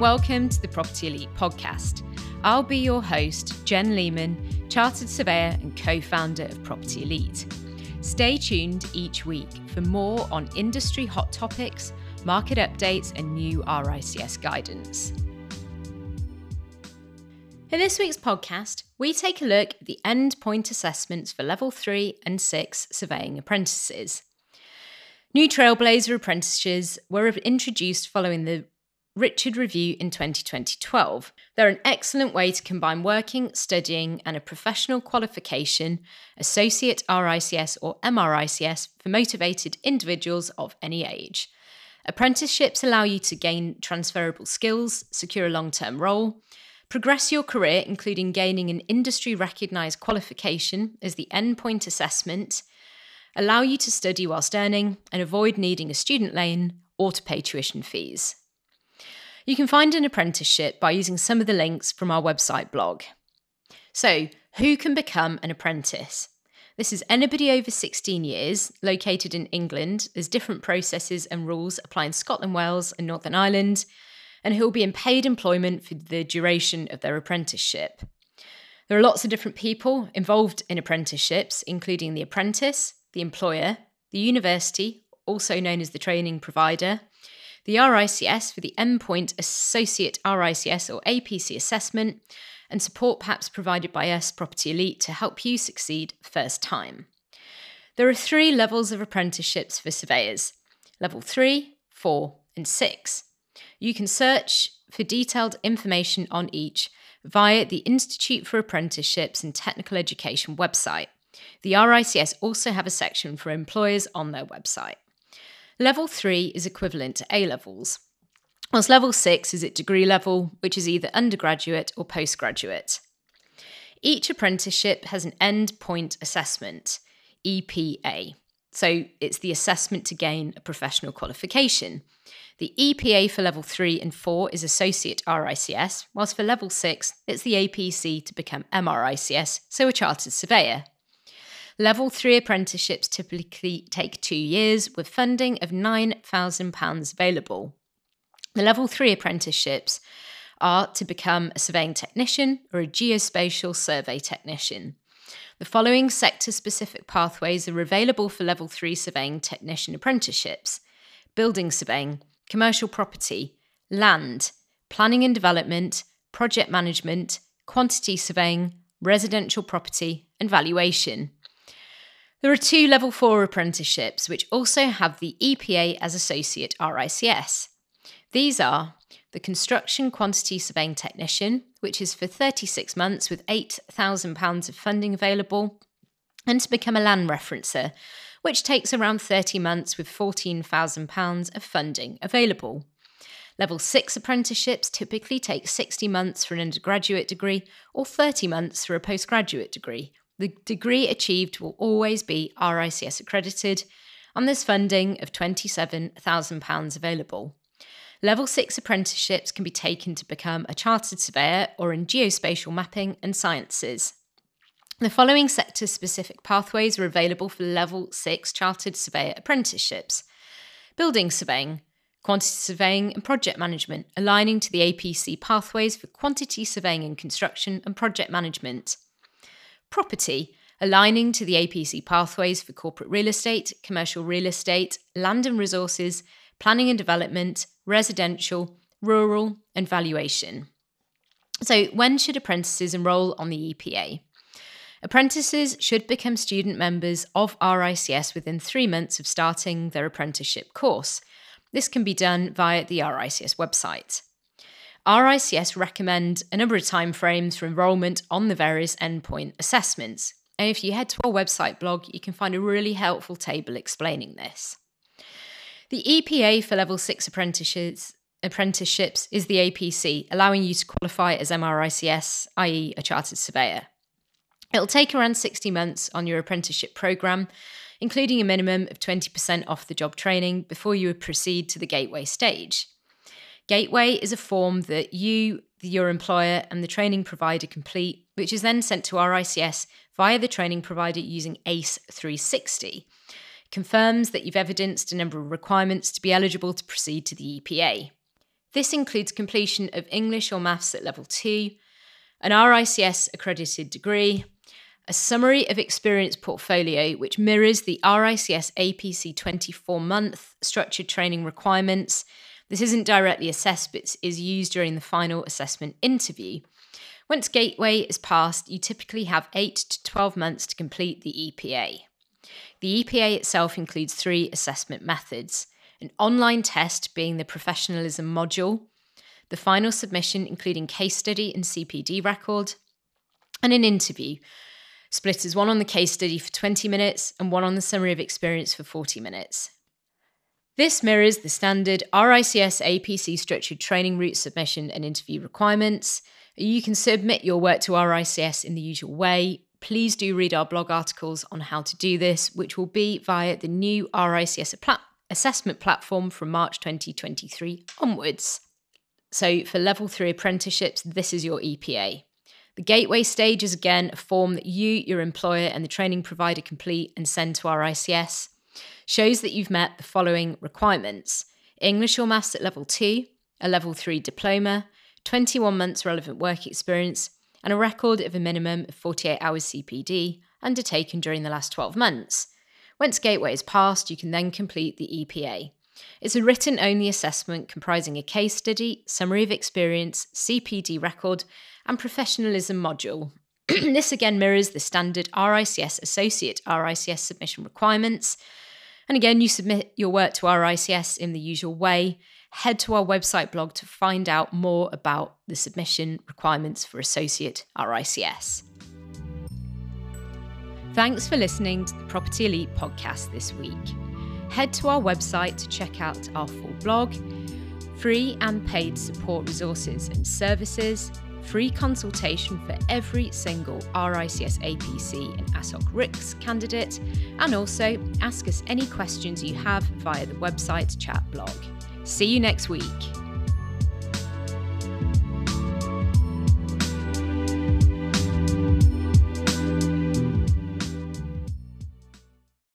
Welcome to the Property Elite podcast. I'll be your host, Jen Lemen, Chartered Surveyor and co founder of Property Elite. Stay tuned each week for more on industry hot topics, market updates, and new RICS guidance. In this week's podcast, we take a look at the endpoint assessments for Level 3 and 6 surveying apprentices. New Trailblazer apprenticeships were introduced following the Richard Review in 2012. They're an excellent way to combine working, studying, and a professional qualification, Associate RICS or MRICS, for motivated individuals of any age. Apprenticeships allow you to gain transferable skills, secure a long term role, progress your career, including gaining an industry recognised qualification as the endpoint assessment, allow you to study whilst earning, and avoid needing a student loan or to pay tuition fees. You can find an apprenticeship by using some of the links from our website blog. So, who can become an apprentice? This is anybody over 16 years located in England. There's different processes and rules apply in Scotland, Wales, and Northern Ireland, and who will be in paid employment for the duration of their apprenticeship. There are lots of different people involved in apprenticeships, including the apprentice, the employer, the university, also known as the training provider, the RICS for the Endpoint Associate RICS or APC assessment, and support perhaps provided by us, Property Elite, to help you succeed first time. There are three levels of apprenticeships for surveyors level 3, 4, and 6. You can search for detailed information on each via the Institute for Apprenticeships and Technical Education website. The RICS also have a section for employers on their website. Level 3 is equivalent to A levels, whilst level 6 is at degree level, which is either undergraduate or postgraduate. Each apprenticeship has an end point assessment, EPA. So it's the assessment to gain a professional qualification. The EPA for level 3 and 4 is Associate RICS, whilst for level 6, it's the APC to become MRICS, so a chartered surveyor. Level 3 apprenticeships typically take two years with funding of £9,000 available. The Level 3 apprenticeships are to become a surveying technician or a geospatial survey technician. The following sector specific pathways are available for Level 3 surveying technician apprenticeships building surveying, commercial property, land, planning and development, project management, quantity surveying, residential property, and valuation. There are two level 4 apprenticeships which also have the EPA as associate RICS. These are the Construction Quantity Surveying Technician, which is for 36 months with £8,000 of funding available, and to become a land referencer, which takes around 30 months with £14,000 of funding available. Level 6 apprenticeships typically take 60 months for an undergraduate degree or 30 months for a postgraduate degree, the degree achieved will always be RICS accredited, and there's funding of £27,000 available. Level 6 apprenticeships can be taken to become a chartered surveyor or in geospatial mapping and sciences. The following sector specific pathways are available for Level 6 chartered surveyor apprenticeships building surveying, quantity surveying, and project management, aligning to the APC pathways for quantity surveying and construction and project management property, aligning to the APC pathways for corporate real estate, commercial real estate, land and resources, planning and development, residential, rural, and valuation. So, when should apprentices enrol on the EPA? Apprentices should become student members of RICS within three months of starting their apprenticeship course. This can be done via the RICS website. RICS recommend a number of timeframes for enrolment on the various endpoint assessments. And if you head to our website blog, you can find a really helpful table explaining this. The EPA for level 6 apprenticeships apprenticeships is the APC, allowing you to qualify as MRICS, i.e., a chartered surveyor. It'll take around 60 months on your apprenticeship programme, including a minimum of 20% off the job training before you would proceed to the gateway stage. Gateway is a form that you, your employer, and the training provider complete, which is then sent to RICS via the training provider using ACE 360. Confirms that you've evidenced a number of requirements to be eligible to proceed to the EPA. This includes completion of English or Maths at level 2, an RICS accredited degree, a summary of experience portfolio which mirrors the RICS APC 24 month structured training requirements. This isn't directly assessed, but is used during the final assessment interview. Once Gateway is passed, you typically have 8 to 12 months to complete the EPA. The EPA itself includes three assessment methods an online test being the professionalism module, the final submission including case study and CPD record, and an interview, split as one on the case study for 20 minutes and one on the summary of experience for 40 minutes. This mirrors the standard RICS APC structured training route submission and interview requirements. You can submit your work to RICS in the usual way. Please do read our blog articles on how to do this, which will be via the new RICS assessment platform from March 2023 onwards. So, for level three apprenticeships, this is your EPA. The gateway stage is again a form that you, your employer, and the training provider complete and send to RICS. Shows that you've met the following requirements English or Maths at level 2, a level 3 diploma, 21 months relevant work experience, and a record of a minimum of 48 hours CPD undertaken during the last 12 months. Once Gateway is passed, you can then complete the EPA. It's a written only assessment comprising a case study, summary of experience, CPD record, and professionalism module. this again mirrors the standard RICS Associate RICS submission requirements. And again, you submit your work to our RICS in the usual way. Head to our website blog to find out more about the submission requirements for Associate RICS. Thanks for listening to the Property Elite podcast this week. Head to our website to check out our full blog, free and paid support resources and services, free consultation for every single RICS APC and ASOC RICS candidate, and also ask us any questions you have via the website chat blog. See you next week.